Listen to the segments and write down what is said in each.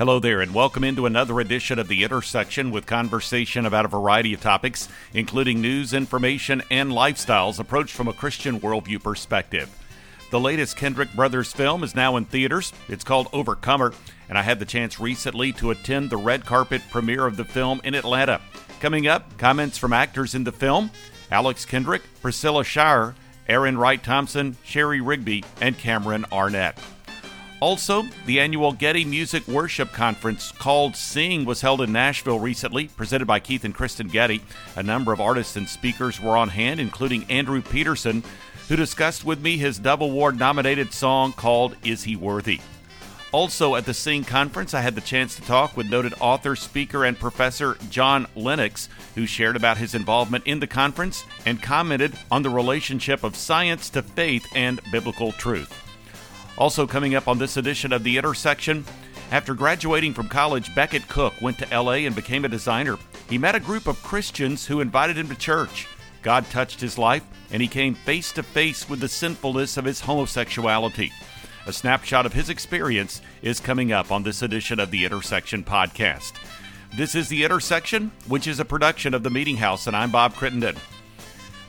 Hello there, and welcome into another edition of The Intersection with conversation about a variety of topics, including news, information, and lifestyles approached from a Christian worldview perspective. The latest Kendrick Brothers film is now in theaters. It's called Overcomer, and I had the chance recently to attend the red carpet premiere of the film in Atlanta. Coming up, comments from actors in the film Alex Kendrick, Priscilla Shirer, Aryn Wright Thompson, Shari Rigby, and Cameron Arnett. Also, the annual Getty Music Worship Conference called Sing was held in Nashville recently, presented by Keith and Kristen Getty. A number of artists and speakers were on hand, including Andrew Peterson, who discussed with me his Dove Award nominated song called Is He Worthy? Also at the Sing conference, I had the chance to talk with noted author, speaker, and professor John Lennox, who shared about his involvement in the conference and commented on the relationship of science to faith and biblical truth. Also, coming up on this edition of The Intersection, after graduating from college, Becket Cook went to LA and became a designer. He met a group of Christians who invited him to church. God touched his life, and he came face to face with the sinfulness of his homosexuality. A snapshot of his experience is coming up on this edition of the Intersection podcast. This is The Intersection, which is a production of the Meeting House, and I'm Bob Crittenden.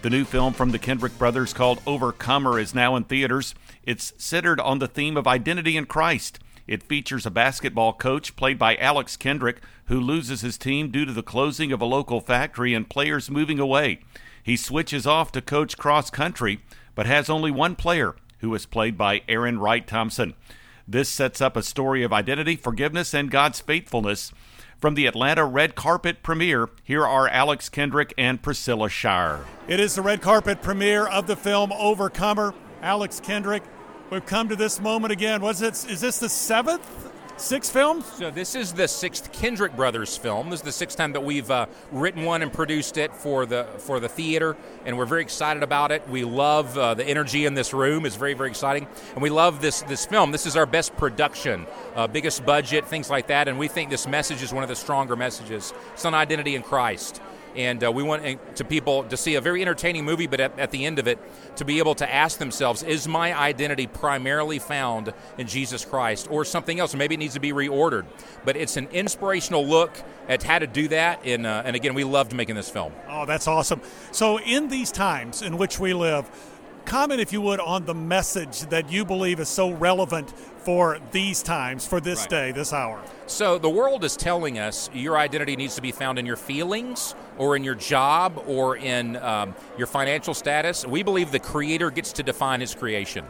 The new film from the Kendrick brothers called Overcomer is now in theaters. It's centered on the theme of identity in Christ. It features a basketball coach played by Alex Kendrick who loses his team due to the closing of a local factory and players moving away. He switches off to coach cross country, but has only one player, who is played by Aryn Wright Thompson. This sets up a story of identity, forgiveness, and God's faithfulness. From the Atlanta red carpet premiere, here are Alex Kendrick and Priscilla Shirer. It is the red carpet premiere of the film Overcomer. Alex Kendrick, we've come to this moment again. Was it? Is this the seventh Six films? So this is the sixth Kendrick Brothers film. This is the sixth time that we've uh, written one and produced it for the for the theater, and we're very excited about it. We love uh, the energy in this room; it's very very exciting, and we love this this film. This is our best production, uh, biggest budget, things like that, and we think this message is one of the stronger messages. It's on identity in Christ and uh, we want uh, to people to see a very entertaining movie, but at, at, the end of it, to be able to ask themselves, is my identity primarily found in Jesus Christ or something else? Maybe it needs to be reordered. But it's an inspirational look at how to do that, and, uh, and again, we loved making this film. Oh, that's awesome. So, in these times in which we live, comment, if you would, on the message that you believe is so relevant for these times, for this right. day, this hour. So the world is telling us your identity needs to be found in your feelings or in your job or in um, your financial status. We believe the Creator gets to define His creation.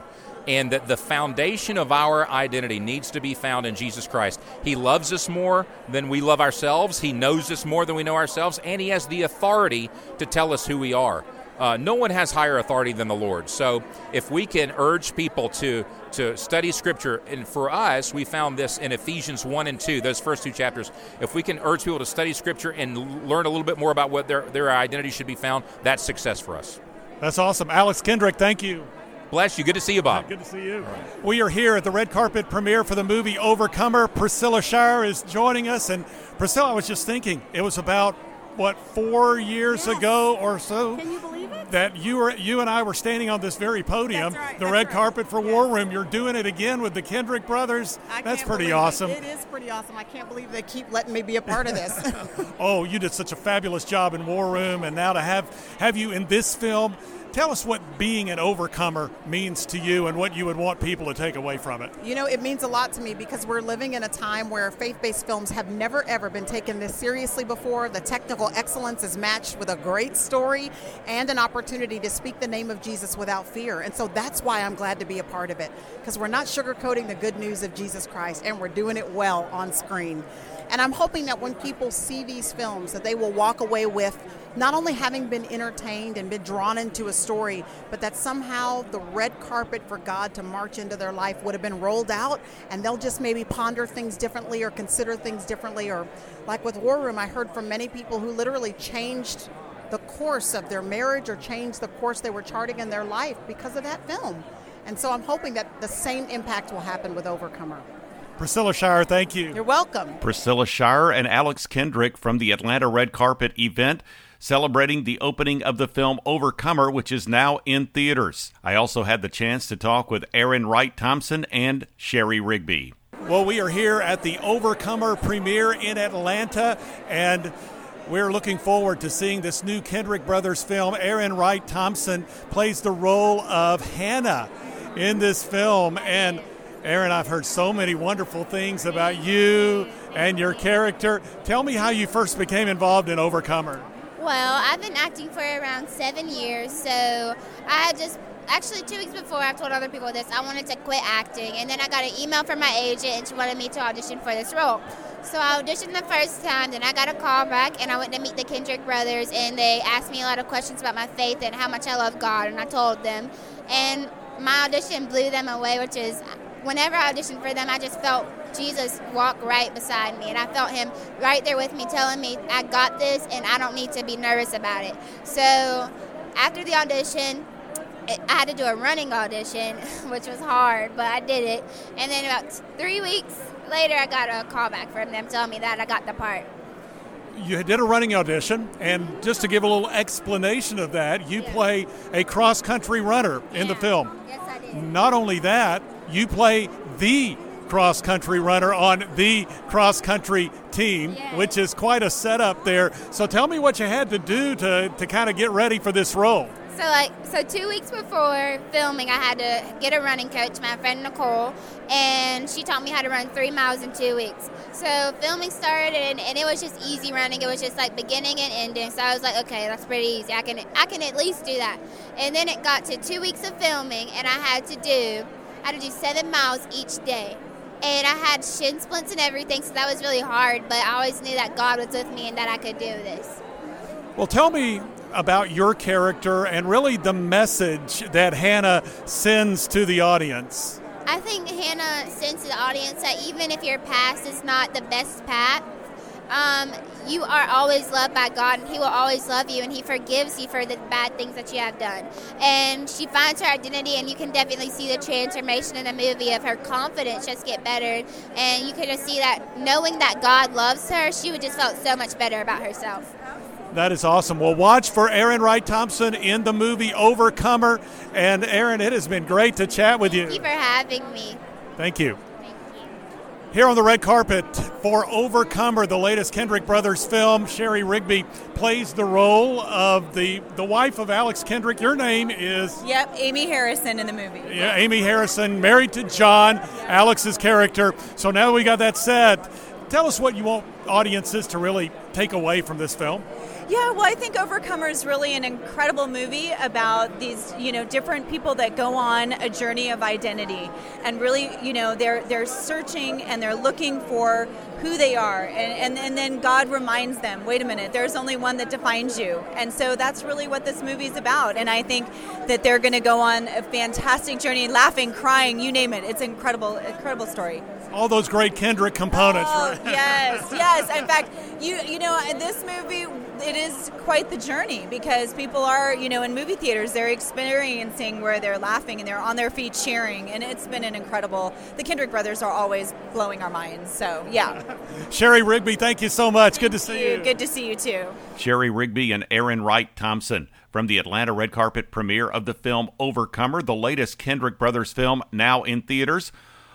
And that the foundation of our identity needs to be found in Jesus Christ. He loves us more than we love ourselves. He knows us more than we know ourselves. And He has the authority to tell us who we are. Uh, no one has higher authority than the Lord. So if we can urge people to to study Scripture, and for us, we found this in Ephesians one and two, those first two chapters. If we can urge people to study Scripture and learn a little bit more about what their their identity should be found, that's success for us. That's awesome, Alex Kendrick. Thank you. Bless you. Good to see you, Bob. Good to see you. Right. We are here at the red carpet premiere for the movie Overcomer. Priscilla Shirer is joining us, and Priscilla, I was just thinking, it was about what four years yes. ago or so. Can you believe it? That you were you and I were standing on this very podium, right, the red right. carpet for yes. War Room. You're doing it again with the Kendrick brothers. I That's pretty it. awesome. It is pretty awesome. I can't believe they keep letting me be a part of this. oh, you did such a fabulous job in War Room, and now to have have you in this film Tell us what being an overcomer means to you and what you would want people to take away from it. You know, it means a lot to me because we're living in a time where faith based films have never, ever been taken this seriously before. The technical excellence is matched with a great story and an opportunity to speak the name of Jesus without fear. And so that's why I'm glad to be a part of it because we're not sugarcoating the good news of Jesus Christ and we're doing it well on screen. And I'm hoping that when people see these films that they will walk away with not only having been entertained and been drawn into a story, but that somehow the red carpet for God to march into their life would have been rolled out and they'll just maybe ponder things differently or consider things differently. Or, like with War Room, I heard from many people who literally changed the course of their marriage or changed the course they were charting in their life because of that film. And so I'm hoping that the same impact will happen with Overcomer. Priscilla Shirer, thank you. You're welcome. Priscilla Shirer and Alex Kendrick from the Atlanta Red Carpet event celebrating the opening of the film Overcomer, which is now in theaters. I also had the chance to talk with Aryn Wright Thompson and Shari Rigby. Well, we are here at the Overcomer premiere in Atlanta, and we're looking forward to seeing this new Kendrick Brothers film. Aryn Wright Thompson plays the role of Hannah in this film. And Aryn, I've heard so many wonderful things about you and your character. Tell me how you first became involved in Overcomer. Well, I've been acting for around seven years, so I just actually two weeks before I told other people this, I wanted to quit acting, and then I got an email from my agent, and she wanted me to audition for this role. So I auditioned the first time, then I got a call back, and I went to meet the Kendrick brothers, and they asked me a lot of questions about my faith and how much I love God, and I told them, and my audition blew them away, which is whenever I auditioned for them, I just felt Jesus walk right beside me, and I felt Him right there with me, telling me, I got this, and I don't need to be nervous about it. So after the audition, I had to do a running audition, which was hard, but I did it. And then about three weeks later, I got a call back from them telling me that I got the part. You did a running audition, and just to give a little explanation of that, you yeah. play a cross country runner in yeah. the film. Yes, I did. Not only that, you play the cross country runner on the cross country team, which is quite a setup there. So tell me what you had to do to, to kind of get ready for this role. So like so two weeks before filming I had to get a running coach, my friend Nicole, and she taught me how to run three miles in two weeks. So filming started and, and it was just easy running. It was just like beginning and ending. So I was like, okay, that's pretty easy. I can I can at least do that. And then it got to two weeks of filming and I had to do I had to do seven miles each day. And I had shin splints and everything, so that was really hard, but I always knew that God was with me and that I could do this. Well, tell me about your character and really the message that Hannah sends to the audience? I think Hannah sends to the audience that even if your past is not the best path, um, you are always loved by God and He will always love you and He forgives you for the bad things that you have done. And she finds her identity, and you can definitely see the transformation in the movie of her confidence just get better. And you can just see that knowing that God loves her, she would just felt so much better about herself. That is awesome. Well, watch for Aryn Wright Thompson in the movie Overcomer. And Aryn, it has been great to chat with you. Thank you for having me. Thank you. Here on the red carpet for Overcomer, the latest Kendrick Brothers film, Shari Rigby plays the role of the the wife of Alex Kendrick. Your name is Yep, Amy Harrison in the movie. Yeah, Amy Harrison, married to John, Alex's character. So now we got that set. Tell us what you want audiences to really take away from this film. Yeah, well, I think Overcomer is really an incredible movie about these, you know, different people that go on a journey of identity, and really, you know, they're they're searching and they're looking for who they are, and and, and then God reminds them, wait a minute, there's only one that defines you, and so that's really what this movie is about, and I think that they're going to go on a fantastic journey, laughing, crying, you name it. It's an incredible, incredible story all those great Kendrick components. Oh, right? yes, yes. In fact, you you know, this movie, it is quite the journey because people are, you know, in movie theaters, they're experiencing where they're laughing and they're on their feet cheering, and it's been an incredible. The Kendrick brothers are always blowing our minds. So yeah. Shari Rigby, thank you so much. Good to see you. you. Good to see you too. Shari Rigby and Aryn Wright Thompson from the Atlanta red carpet premiere of the film Overcomer, the latest Kendrick brothers film now in theaters.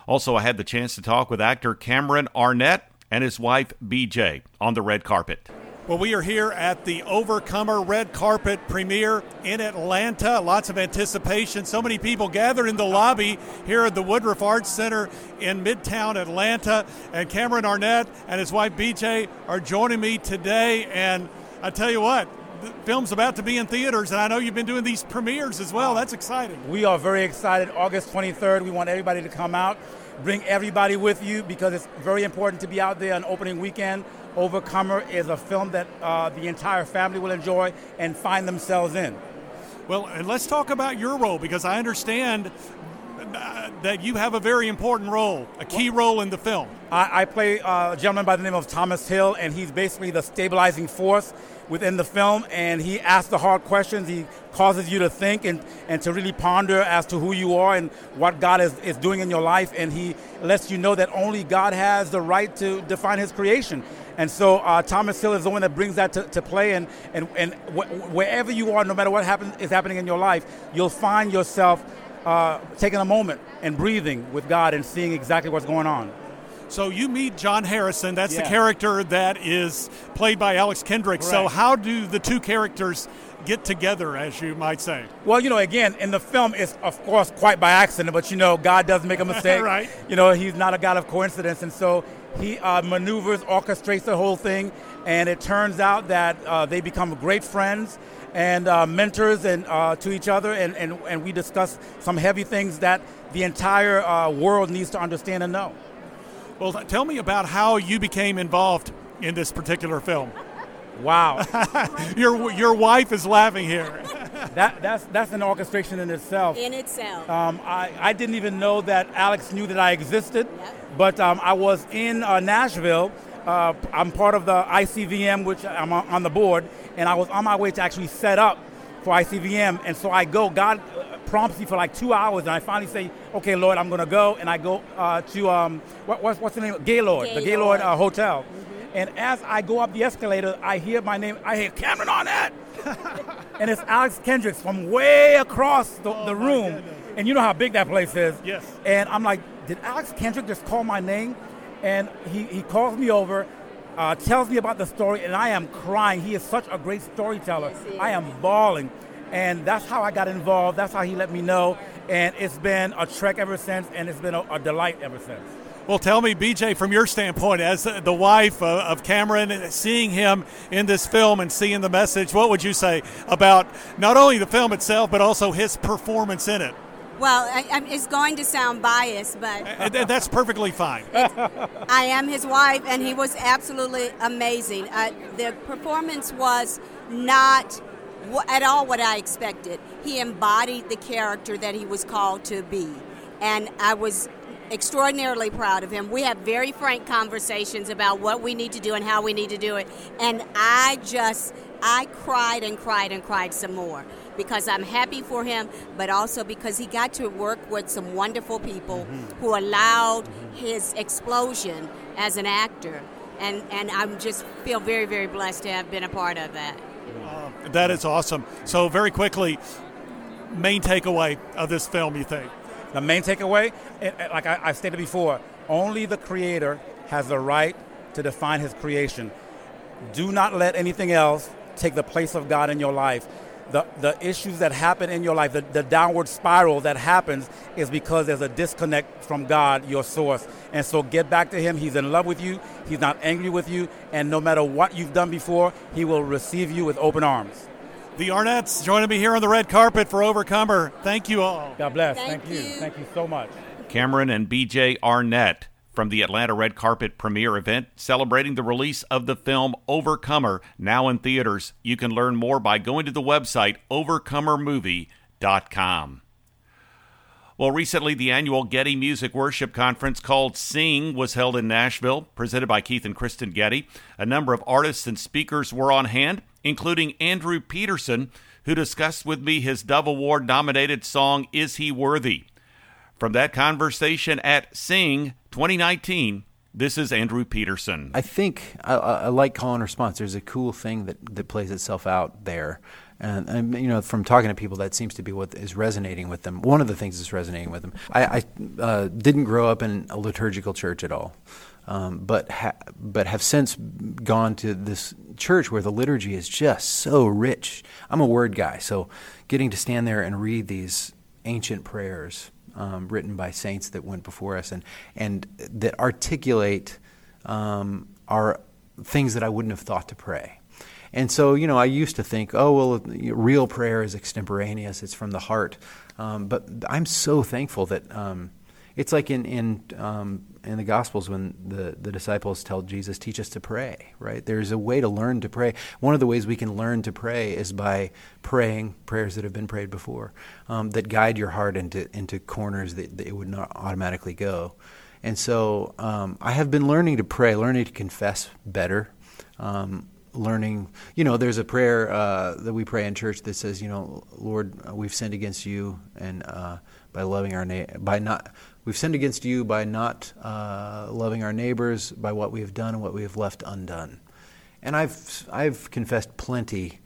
Also, I had the chance to talk with actor Cameron Arnett and his wife BJ on the red carpet. Well, we are here at the Overcomer Red Carpet premiere in Atlanta. Lots of anticipation. So many people gathered in the lobby here at the Woodruff Arts Center in Midtown Atlanta. And Cameron Arnett and his wife BJ are joining me today. And I tell you what, the film's about to be in theaters, and I know you've been doing these premieres as well. That's exciting. We are very excited. August 23rd, we want everybody to come out. Bring everybody with you because it's very important to be out there on opening weekend Overcomer is a film that uh, the entire family will enjoy and find themselves in. Well, and let's talk about your role because I understand uh, that you have a very important role, a key role in the film. I, I play uh, a gentleman by the name of Thomas Hill, and he's basically the stabilizing force within the film. And he asks the hard questions. He causes you to think and, and to really ponder as to who you are and what God is, is doing in your life. And he lets you know that only God has the right to define his creation. And so uh, Thomas Hill is the one that brings that to, to play. And, and, and wh- wherever you are, no matter what happen, is happening in your life, you'll find yourself uh, taking a moment and breathing with God and seeing exactly what's going on. So you meet John Harrison. That's Yeah. the character that is played by Alex Kendrick. So how do the two characters get together, as you might say? Well, you know, again, in the film, it's of course quite by accident, but you know, God doesn't make a mistake. Right. You know, He's not a God of coincidence, and so He uh, maneuvers, orchestrates the whole thing, and it turns out that uh, they become great friends and uh, mentors and uh, to each other, and, and, and we discuss some heavy things that the entire uh, world needs to understand and know. Well, tell me about how you became involved in this particular film. Wow. Your your wife is laughing here. that, that's, that's an orchestration in itself. in itself. Um, I, I didn't even know that Alex knew that I existed, Yep. but um, I was in uh, Nashville. Uh, I'm part of the ICVM, which I'm on on the board, and I was on my way to actually set up for ICVM. And so I go, God prompts me for like two hours, and I finally say, okay, Lord, I'm going to go. And I go uh, to, um, what, what's, what's the name? Gaylord, the Gaylord uh, Hotel. And as I go up the escalator, I hear my name, I hear Cameron Arnett and it's Alex Kendricks from way across the, the room. And you know how big that place is. Yes. And I'm like, did Alex Kendrick just call my name? And he, he calls me over, uh, tells me about the story, and I am crying. He is such a great storyteller. Yes, I am bawling. And that's how I got involved. That's how he let me know. And it's been a trek ever since, and it's been a, a delight ever since. Well, tell me, BJ, from your standpoint, as the wife uh, of Cameron, seeing him in this film and seeing the message, what would you say about not only the film itself, but also his performance in it? Well, I, I, it's going to sound biased, but And and that's perfectly fine. I am his wife, and he was absolutely amazing. Uh, the performance was not at all what I expected. He embodied the character that he was called to be, and I was extraordinarily proud of him. We have very frank conversations about what we need to do and how we need to do it, and I just I cried and cried and cried some more because I'm happy for him, but also because he got to work with some wonderful people who allowed his explosion as an actor. And, and I'm just feel very, very blessed to have been a part of that. That is awesome. So, very quickly, main takeaway of this film, you think? The main takeaway, eh, eh, like I, I stated before, only the creator has the right to define his creation. Do not let anything else take the place of God in your life. The, the issues that happen in your life, the, the downward spiral that happens, is because there's a disconnect from God, your source. And so get back to Him. He's in love with you, He's not angry with you, and no matter what you've done before, He will receive you with open arms. The Arnett's joining me here on the red carpet for Overcomer. Thank you all. God bless. Thank Thank, you. you. Thank you so much. Cameron and BJ Arnett from the Atlanta Red Carpet premiere event celebrating the release of the film Overcomer, now in theaters. You can learn more by going to the website overcomermovie.com. Well, recently, the annual Getty Music Worship Conference called Sing was held in Nashville, presented by Keith and Kristen Getty. A number of artists and speakers were on hand, including Andrew Peterson, who discussed with me his Dove Award nominated song, Is He Worthy? From that conversation at Sing 2019, this is Andrew Peterson. I think I, I like call and response. There's a cool thing that, that plays itself out there. And, and, you know, from talking to people, that seems to be what is resonating with them. One of the things that's resonating with them. I, I uh, didn't grow up in a liturgical church at all, um, but ha- but have since gone to this church where the liturgy is just so rich. I'm a word guy, so getting to stand there and read these ancient prayers um, written by saints that went before us and and that articulate um, are things that I wouldn't have thought to pray. And so, you know, I used to think, oh, well, real prayer is extemporaneous, it's from the heart. Um, but I'm so thankful that um, it's like in, in, um, in the Gospels when the, the disciples tell Jesus, teach us to pray, right? There's a way to learn to pray. One of the ways we can learn to pray is by praying prayers that have been prayed before um, that guide your heart into, into corners that, that it would not automatically go. And so um, I have been learning to pray, learning to confess better. Um, learning, you know, there's a prayer uh, that we pray in church that says, you know, Lord, we've sinned against you, and uh, by loving our na- by not, we've sinned against you by not uh, loving our neighbors, by what we have done and what we have left undone. And I've I've confessed plenty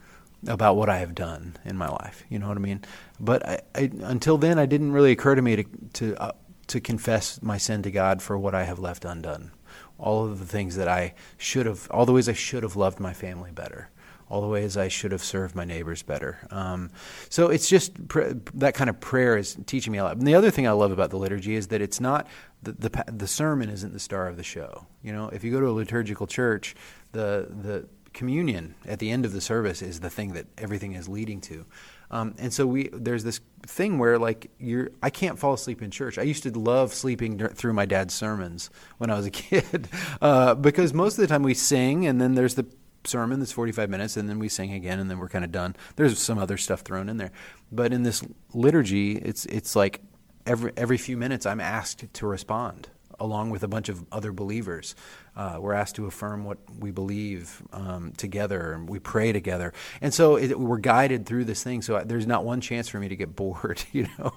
about what I have done in my life. You know what I mean? But I, I, until then, it didn't really occur to me to to uh, to confess my sin to God for what I have left undone. All of the things that I should have, all the ways I should have loved my family better all the ways I should have served my neighbors better. Um, so it's just pr- that kind of prayer is teaching me a lot. And the other thing I love about the liturgy is that it's not the, the, the sermon isn't the star of the show. You know, if you go to a liturgical church, the the communion at the end of the service is the thing that everything is leading to. Um, and so we there's this thing where like you're I can't fall asleep in church. I used to love sleeping through my dad's sermons when I was a kid uh, because most of the time we sing and then there's the sermon that's 45 minutes and then we sing again and then we're kind of done there's some other stuff thrown in there but in this liturgy it's it's like every every few minutes i'm asked to respond along with a bunch of other believers. Uh, we're asked to affirm what we believe um, together, and we pray together. And so it, we're guided through this thing. So there's not one chance for me to get bored, you know.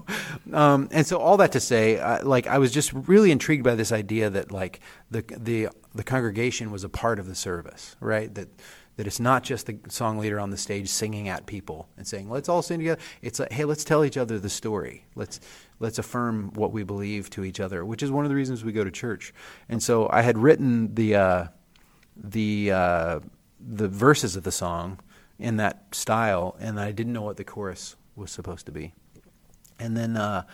Um, and so all that to say, uh, like I was just really intrigued by this idea that like the the the congregation was a part of the service, right? That that it's not just the song leader on the stage singing at people and saying, let's all sing together. It's like, hey, let's tell each other the story. Let's, let's affirm what we believe to each other, which is one of the reasons we go to church. And so I had written the, uh, the, uh, the verses of the song in that style, and I didn't know what the chorus was supposed to be. And then uh,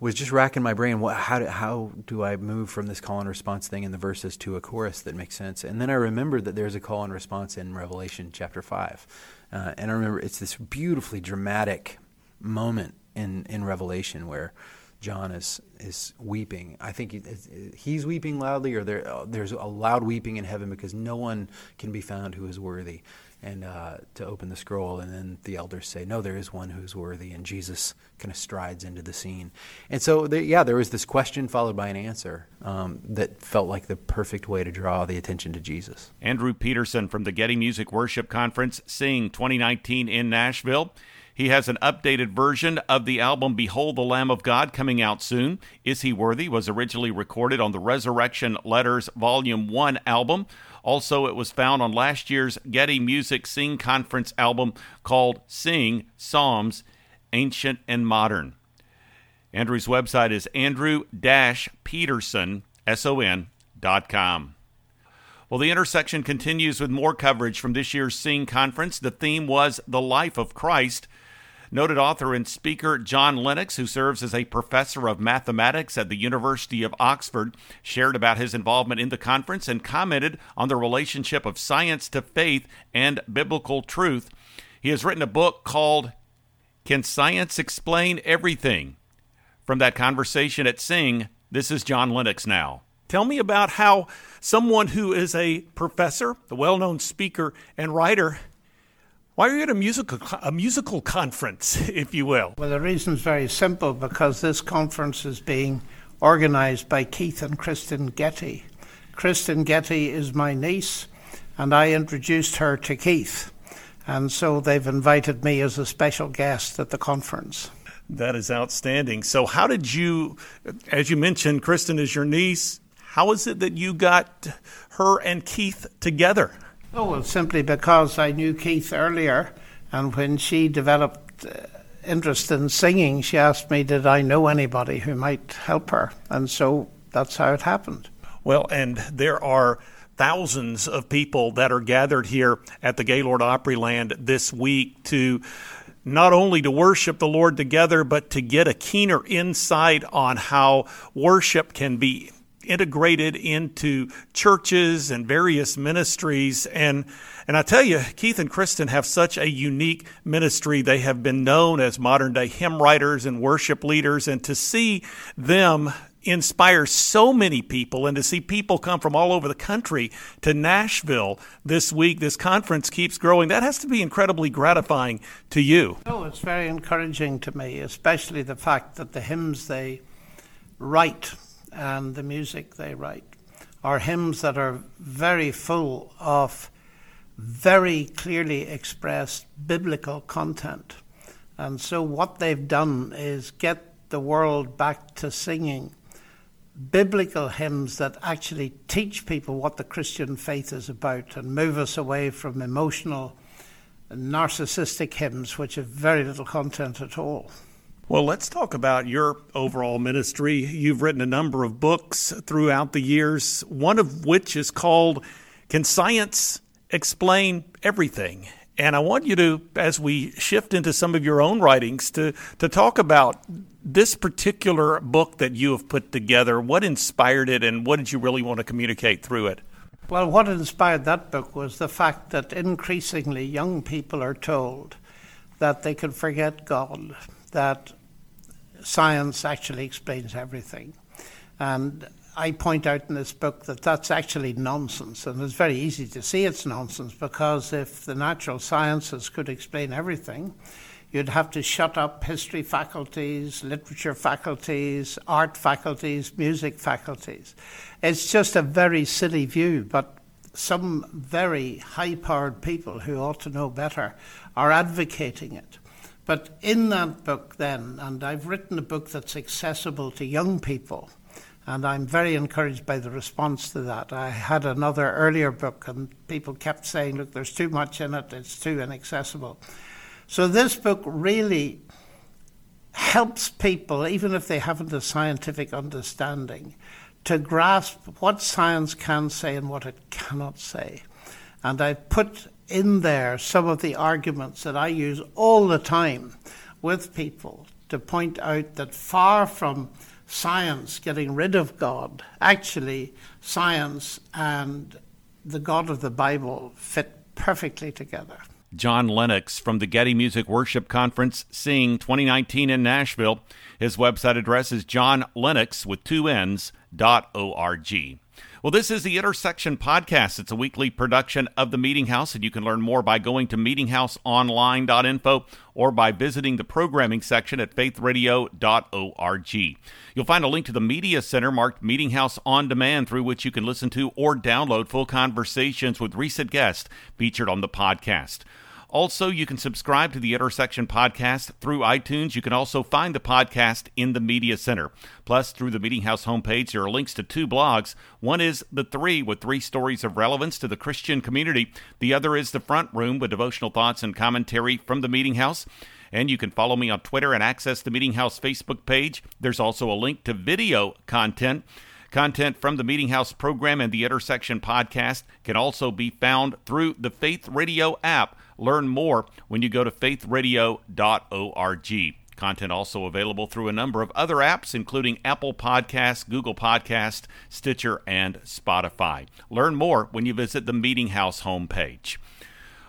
was just racking my brain. What, how, do, how do I move from this call and response thing in the verses to a chorus that makes sense? And then I remembered that there's a call and response in Revelation chapter 5. Uh, and I remember it's this beautifully dramatic moment in, in Revelation where John is is weeping. I think he's weeping loudly, or there, uh, there's a loud weeping in heaven because no one can be found who is worthy and uh, to open the scroll. And then the elders say, No, there is one who's worthy. And Jesus kind of strides into the scene. And so, there, yeah, there was this question followed by an answer um, that felt like the perfect way to draw the attention to Jesus. Andrew Peterson from the Getty Music Worship Conference, Sing 2019 in Nashville. He has an updated version of the album Behold the Lamb of God coming out soon. Is He Worthy was originally recorded on the Resurrection Letters Volume 1 album. Also, it was found on last year's Getty Music Sing Conference album called Sing Psalms Ancient and Modern. Andrew's website is andrew-peterson, S-O-N, Well, the intersection continues with more coverage from this year's Sing Conference. The theme was The Life of Christ. Noted author and speaker John Lennox, who serves as a professor of mathematics at the University of Oxford, shared about his involvement in the conference and commented on the relationship of science to faith and biblical truth. He has written a book called Can Science Explain Everything? From that conversation at Sing, this is John Lennox now. Tell me about how someone who is a professor, a well known speaker, and writer why are you at a musical a musical conference, if you will? Well, the reason is very simple because this conference is being organized by Keith and Kristen Getty. Kristen Getty is my niece, and I introduced her to Keith. And so they've invited me as a special guest at the conference. That is outstanding. So, how did you, as you mentioned, Kristen is your niece, how is it that you got her and Keith together? Oh, well, simply because I knew Keith earlier, and when she developed uh, interest in singing, she asked me, Did I know anybody who might help her? And so that's how it happened. Well, and there are thousands of people that are gathered here at the Gaylord Opryland this week to not only to worship the Lord together, but to get a keener insight on how worship can be integrated into churches and various ministries. And, and I tell you, Keith and Kristen have such a unique ministry. They have been known as modern day hymn writers and worship leaders. And to see them inspire so many people and to see people come from all over the country to Nashville this week. This conference keeps growing. That has to be incredibly gratifying to you. Oh, it's very encouraging to me, especially the fact that the hymns they write and the music they write are hymns that are very full of very clearly expressed biblical content. And so, what they've done is get the world back to singing biblical hymns that actually teach people what the Christian faith is about and move us away from emotional, narcissistic hymns which have very little content at all. Well, let's talk about your overall ministry. You've written a number of books throughout the years, one of which is called Can Science Explain Everything? And I want you to, as we shift into some of your own writings, to, to talk about this particular book that you have put together. What inspired it, and what did you really want to communicate through it? Well, what inspired that book was the fact that increasingly young people are told that they can forget God, that science actually explains everything. And I point out in this book that that's actually nonsense, and it's very easy to see it's nonsense because if the natural sciences could explain everything, you'd have to shut up history faculties, literature faculties, art faculties, music faculties. It's just a very silly view, but some very high powered people who ought to know better are advocating it. But in that book, then, and I've written a book that's accessible to young people, and I'm very encouraged by the response to that. I had another earlier book, and people kept saying, look, there's too much in it, it's too inaccessible. So this book really helps people, even if they haven't a scientific understanding, to grasp what science can say and what it cannot say. And I put in there some of the arguments that I use all the time with people to point out that far from science getting rid of God, actually, science and the God of the Bible fit perfectly together. John Lennox from the Getty Music Worship Conference Sing 2019 in Nashville. His website address is johnlennox with two N's dot O-R-G. Well, this is the Intersection Podcast. It's a weekly production of the Meeting House, and you can learn more by going to meetinghouseonline.info or by visiting the programming section at faithradio.org. You'll find a link to the Media Center marked Meeting House On Demand, through which you can listen to or download full conversations with recent guests featured on the podcast. Also, you can subscribe to the Intersection Podcast through iTunes. You can also find the podcast in the Media Center. Plus, through the Meeting House homepage, there are links to two blogs. One is The Three, with three stories of relevance to the Christian community. The other is The Front Room, with devotional thoughts and commentary from the Meeting House. And you can follow me on Twitter and access the Meeting House Facebook page. There's also a link to video content. Content from the Meeting House program and the Intersection podcast can also be found through the Faith Radio app. Learn more when you go to faithradio.org. Content also available through a number of other apps, including Apple Podcasts, Google Podcast, Stitcher, and Spotify. Learn more when you visit the Meeting House homepage.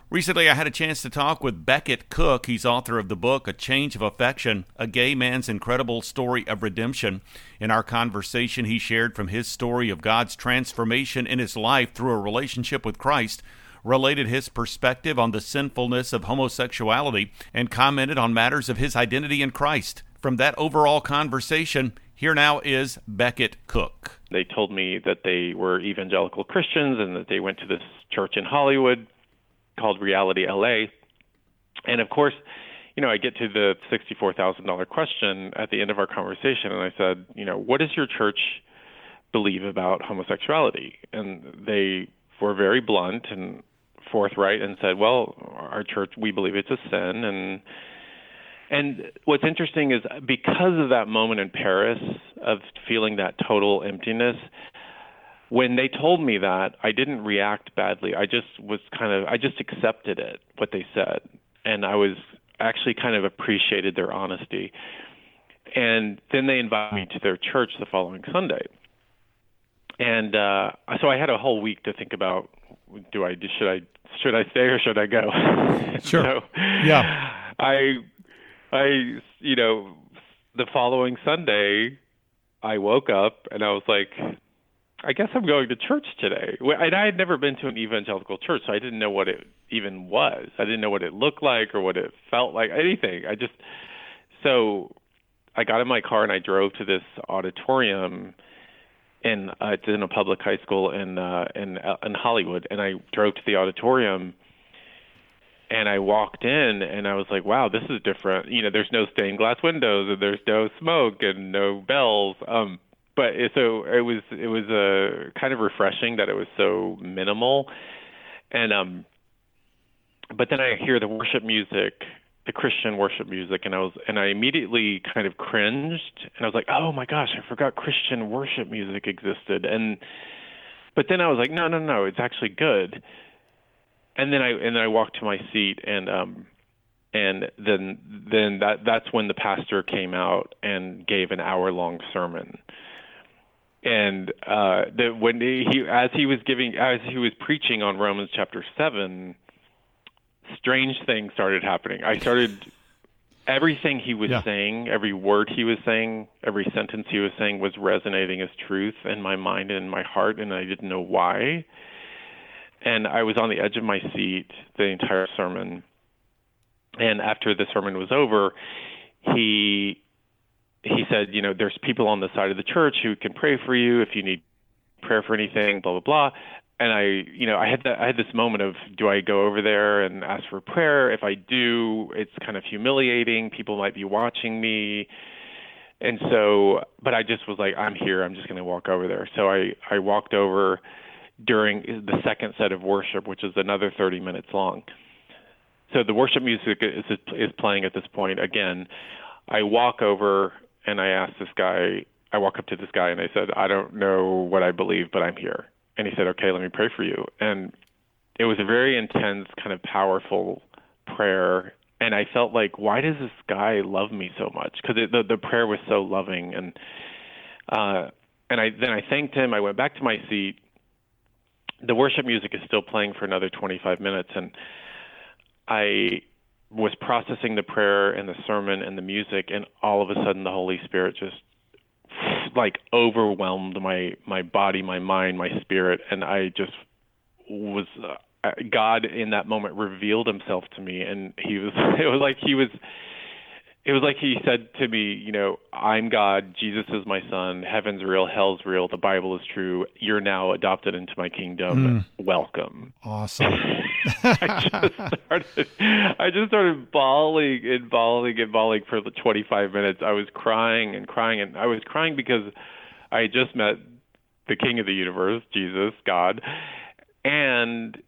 Recently, I had a chance to talk with Becket Cook. He's author of the book A Change of Affection A Gay Man's Incredible Story of Redemption. In our conversation, he shared from his story of God's transformation in his life through a relationship with Christ, related his perspective on the sinfulness of homosexuality, and commented on matters of his identity in Christ. From that overall conversation, here now is Becket Cook. They told me that they were evangelical Christians and that they went to this church in Hollywood called Reality LA. And of course, you know, I get to the $64,000 question at the end of our conversation, and I said, you know, what does your church believe about homosexuality? And they were very blunt and forthright and said, well, our church, we believe it's a sin. And and what's interesting is because of that moment in Paris of feeling that total emptiness, when they told me that, I didn't react badly. I just was kind of I just accepted it what they said, and I was actually kind of appreciated their honesty. And then they invited me to their church the following Sunday, and uh, so I had a whole week to think about do I should I should I stay or should I go? Sure. so, yeah. I I you know the following Sunday I woke up and I was like I guess I'm going to church today. And I had never been to an evangelical church, so I didn't know what it even was. I didn't know what it looked like or what it felt like, anything. I just so I got in my car and I drove to this auditorium in uh, it's in a public high school in uh, in uh, in Hollywood, and I drove to the auditorium. And I walked in, and I was like, "Wow, this is different." You know, there's no stained glass windows, and there's no smoke, and no bells. Um, but it, so it was it was uh, kind of refreshing that it was so minimal and um but then I hear the worship music the Christian worship music, and I was and I immediately kind of cringed, and I was like, oh my gosh, I forgot Christian worship music existed, and but then I was like, no, no, no, it's actually good. And then I and then I walked to my seat, and um, and then then that that's when the pastor came out and gave an hour long sermon and uh the when he as he was giving as he was preaching on Romans chapter 7 strange things started happening. I started everything he was Yeah. saying every word he was saying every sentence he was saying was resonating as truth in my mind and in my heart and i didn't know why. And i was on the edge of my seat the entire sermon. And after the sermon was over he he said you know there's people on the side of the church who can pray for you if you need prayer for anything blah blah blah and i you know i had that i had this moment of do i go over there and ask for prayer? If i do it's kind of humiliating. People might be watching me. And so but i just was like i'm here. I'm just going to walk over there. So i i walked over during the second set of worship which is another 30 minutes long. So the worship music is is playing at this point again. I walk over and i ask this guy i walk up to this guy and i said i don't know what i believe but i'm here and he said okay let me pray for you. And it was a very intense kind of powerful prayer. And i felt like why does this guy love me so much? Because the the prayer was so loving. And uh and i then i thanked him. I went back to my seat. The worship music is still playing for another 25 minutes. And I was processing the prayer and the sermon and the music, and all of a sudden the Holy Spirit just like overwhelmed my my body, my mind, my spirit, and I just was uh, God in that moment revealed Himself to me, and He was it was like He was. It was like he said to me, you know, I'm God, Jesus is my son, heaven's real, hell's real, the Bible is true. You're now adopted into my kingdom. Welcome. Awesome. I just started I just started bawling and bawling and bawling for the 25 minutes. I was crying and crying and I was crying because I had just met the king of the universe, Jesus, God, and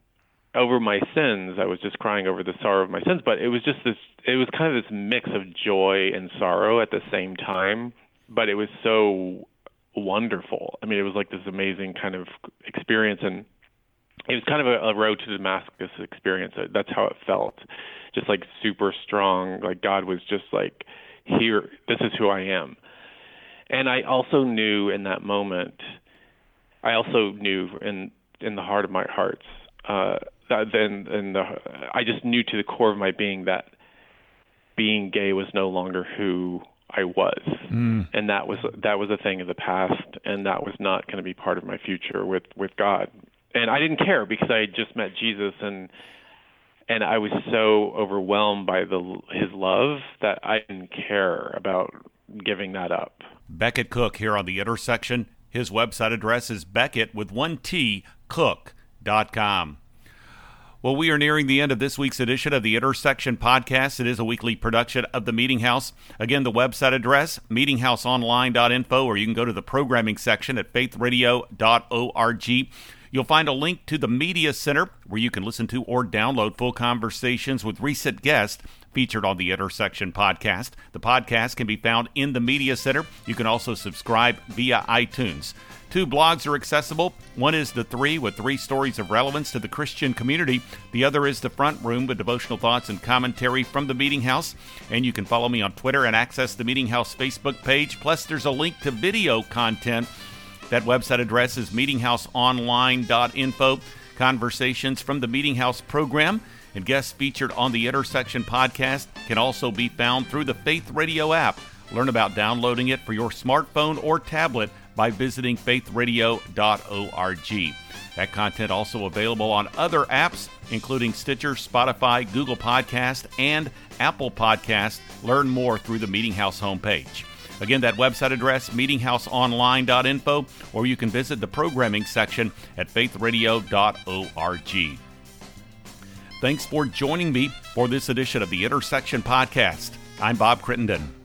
over my sins. I was just crying over the sorrow of my sins, but it was just this it was kind of this mix of joy and sorrow at the same time, but it was so wonderful. I mean, it was like this amazing kind of experience and it was kind of a, a road to Damascus experience. That's how it felt. Just like super strong, like God was just like, here, this is who I am. And I also knew in that moment, I also knew in in the heart of my hearts, uh, that then and the, I just knew to the core of my being that being gay was no longer who I was, and that was that was a thing of the past, and that was not going to be part of my future with with God. And I didn't care because I had just met Jesus, and and I was so overwhelmed by the His love that I didn't care about giving that up. Becket Cook here on the intersection. His website address is Becket with one T Cook.com. Well, we are nearing the end of this week's edition of the Intersection Podcast. It is a weekly production of the Meeting House. Again, the website address, meetinghouseonline.info, or you can go to the programming section at faithradio.org. You'll find a link to the Media Center where you can listen to or download full conversations with recent guests featured on the Intersection podcast. The podcast can be found in the Media Center. You can also subscribe via iTunes. Two blogs are accessible. One is The Three with three stories of relevance to the Christian community. The other is The Front Room with devotional thoughts and commentary from the Meeting House. And you can follow me on Twitter and access the Meeting House Facebook page. Plus, there's a link to video content. That website address is meetinghouseonline.info. Conversations from the Meeting House program and guests featured on the Intersection podcast can also be found through the Faith Radio app. Learn about downloading it for your smartphone or tablet by visiting faithradio.org. That content also available on other apps, including Stitcher, Spotify, Google Podcast, and Apple Podcast. Learn more through the Meeting House homepage. Again, that website address, meetinghouseonline.info, or you can visit the programming section at faithradio.org. Thanks for joining me for this edition of the Intersection Podcast. I'm Bob Crittenden.